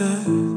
realize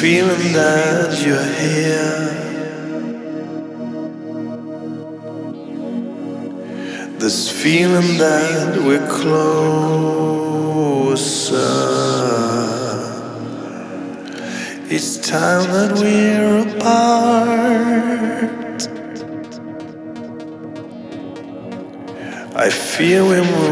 feeling that you're here. This feeling that we're closer. It's time that we're apart. I feel we're